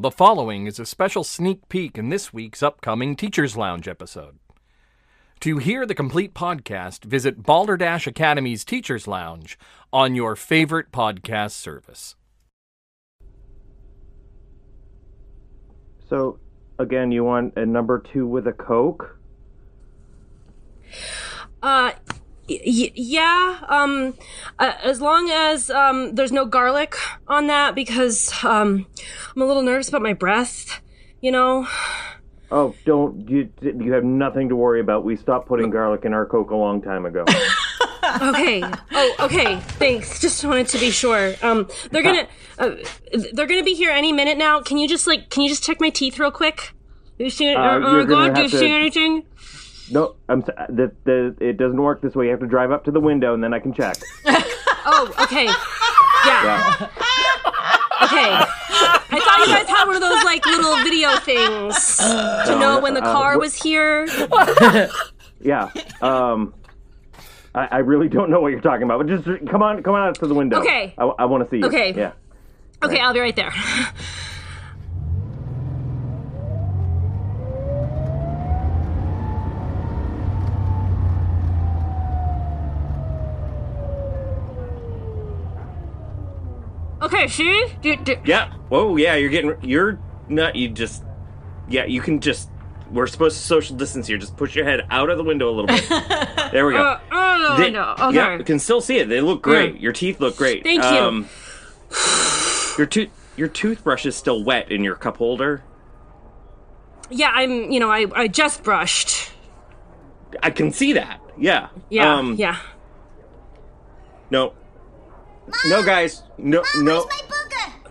The following is a special sneak peek in this week's upcoming Teachers Lounge episode. To hear the complete podcast, visit Balderdash Academy's Teachers Lounge on your favorite podcast service. So, again, you want a number two with a Coke? Uh, y- yeah. Um, uh, as long as um, there's no garlic on that, because um, I'm a little nervous about my breath. You know. Oh, don't you? You have nothing to worry about. We stopped putting garlic in our Coke a long time ago. Okay. Oh, okay. Thanks. Just wanted to be sure. Um, they're gonna, uh, they're gonna be here any minute now. Can you just like, can you just check my teeth real quick? You see, Uh, oh you're my gonna god, do you to- see anything? No, I'm. The, the it doesn't work this way. You have to drive up to the window and then I can check. Oh, okay. Yeah. Yeah. Okay. I thought you guys had one of those like little video things to know when the uh, car wh- was here. Yeah. Um. I, I really don't know what you're talking about, but just come on, come on out to the window. Okay. I, I want to see you. Okay. Yeah. Okay, I'll be right there. See? Do, do, Yeah. Whoa. Yeah. You're getting. You're not. You just. Yeah. You can just. We're supposed to social distance here. Just push your head out of the window a little bit. there we go. uh, oh, no, They- no. Okay. Yeah. You can still see it. They look great. Yeah. Your teeth look great. Thank you. Um, your tooth. Your toothbrush is still wet in your cup holder. Yeah, I'm, you know, I, I just brushed. I can see that. Yeah. Yeah, Um, yeah. No. No, guys. No. no. Where's my booger?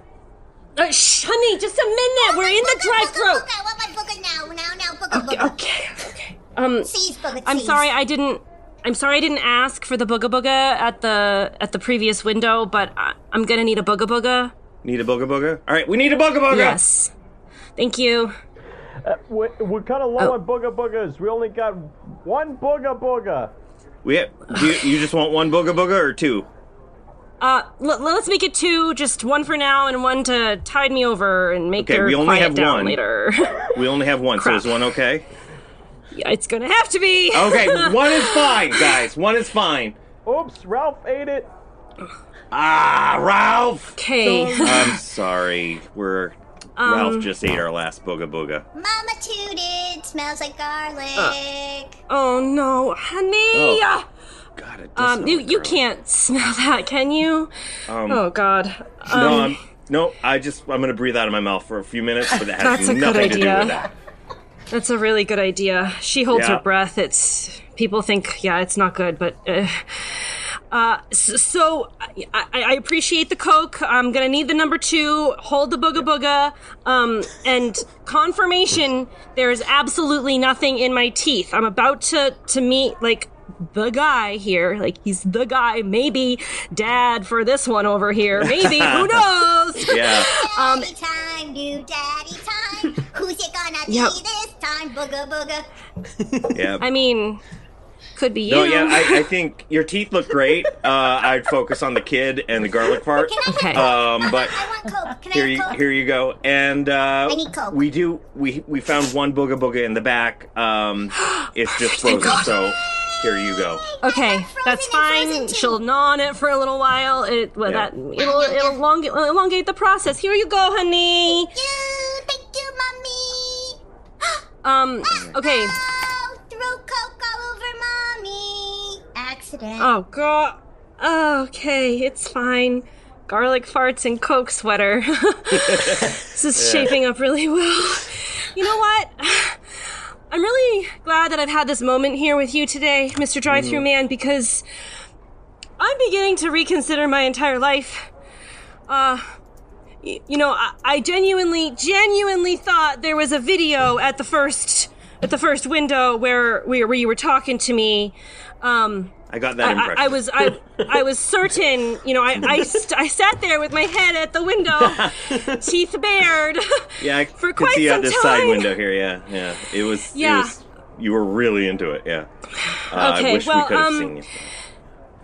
Uh, shh, honey, just a minute. We're in the drive-through. booger, booger. I want my booger now. Now, now, booger, Okay, booger. okay, okay. Um, Cheese booger, I'm cheese. sorry I didn't. I'm sorry I didn't ask for the booga booga at the at the previous window, but I, I'm gonna need a booga booga. Need a booga booga. All right. We need a booga booga. Yes. Thank you. We're, we're kind of low Oh. on booga boogas. We only got one booga booga. We. Have, do you, you just want one booga booga or two? Uh, l- let's make it two, just one for now and one to tide me over and make Okay, her we only quiet have down one. later. We only have one. Crap. So is one okay? yeah, it's gonna have to be. Okay. one is fine, guys. One is fine. Oops, Ralph ate it. Ah, Ralph. Okay. I'm sorry. We're Um, Ralph just ate our last booga booga. Mama tooted. Smells like garlic. oh no, honey. Oh. God, it does Um, you like you can't smell that, can you? Um, oh God. Um, no, I'm, no. I just I'm gonna breathe out of my mouth for a few minutes, but it has That's a good nothing to do idea. with that. That's a really good idea. She holds Yeah. her breath. It's people think, yeah, it's not good, but uh, uh, so I, I, I appreciate the coke. I'm gonna need the number two. Hold the booga booga. Um, and confirmation. There is absolutely nothing in my teeth. I'm about to to meet like the guy here. Like he's the guy. Maybe dad for this one over here. Maybe who knows? Yeah. Um, Daddy time, new daddy time. Who's it gonna Yep. be this time? Booger, booger. Yeah. I mean, could be you. no, yeah. I, I think your teeth look great. Uh, I'd focus on the kid and the garlic part. Can I Okay. have Coke? Um, but I want Coke. Can here I you Coke? here you go. And uh, I need Coke. we do we we found one booga booga in the back. Um, it's just Thank frozen. God. So here you go. Okay, that's fine. She'll gnaw on it for a little while. It well, Yeah. that it'll it'll elongate, elongate the process. Here you go, honey. Thank you, thank you, mommy. Um. Okay. Oh, throw Coke all over mommy. Accident. Oh god. Okay, it's fine. Garlic farts and Coke sweater. this is shaping up really well. You know what? I'm really glad that I've had this moment here with you today, Mr. Drive Through Man, because I'm beginning to reconsider my entire life. Uh, y- you know, I, I genuinely, genuinely thought there was a video at the first, at the first window where where, where you were talking to me. Um, I got that I, impression. I, I was I I was certain, you know, I I, st- I sat there with my head at the window, teeth bared. Yeah, I for could quite see out some this side window here. Yeah, yeah. It was. Yeah. It was, you were really into it. Yeah. Uh, I Okay, wish well, we could have um, seen you.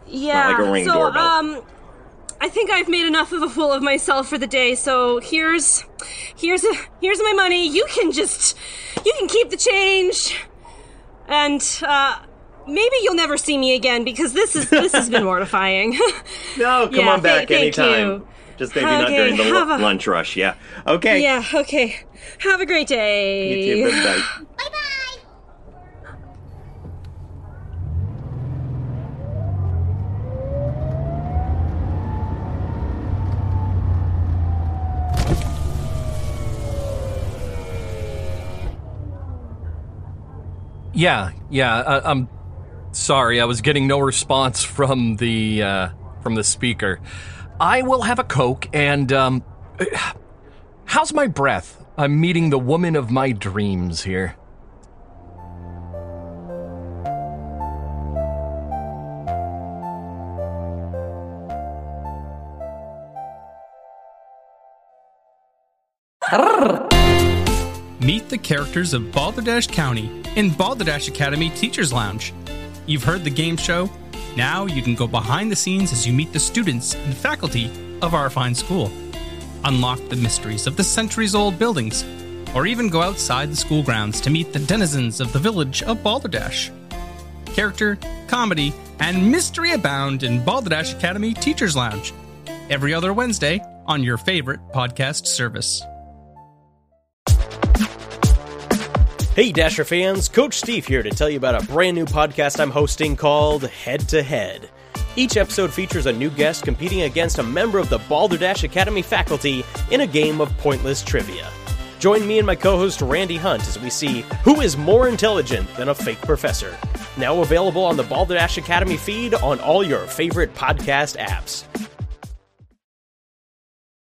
Yeah. like a ring so doorbell. um, I think I've made enough of a fool of myself for the day. So here's, here's a, here's my money. You can just, you can keep the change, and uh, maybe you'll never see me again because this is this has been mortifying. No, come Yeah, on back th- anytime. you. Just maybe not during the have lu- a- lunch rush. Yeah. Okay. yeah. Okay. Have a great day. You too. Bye. Bye bye. Yeah, yeah. I, I'm sorry. I was getting no response from the uh, from the speaker. I will have a coke and um. How's my breath? I'm meeting the woman of my dreams here. Meet the characters of Balderdash County in Balderdash Academy Teachers Lounge. You've heard the game show. Now you can go behind the scenes as you meet the students and faculty of our fine school. Unlock the mysteries of the centuries old buildings, or even go outside the school grounds to meet the denizens of the village of Balderdash. Character, comedy, and mystery abound in Balderdash Academy Teachers Lounge. Every other Wednesday on your favorite podcast service. Hey Dasher fans, Coach Steve here to tell you about a brand new podcast I'm hosting called Head to Head. Each episode features a new guest competing against a member of the Balderdash Academy faculty in a game of pointless trivia. Join me and my co host Randy Hunt as we see who is more intelligent than a fake professor. Now available on the Balderdash Academy feed on all your favorite podcast apps.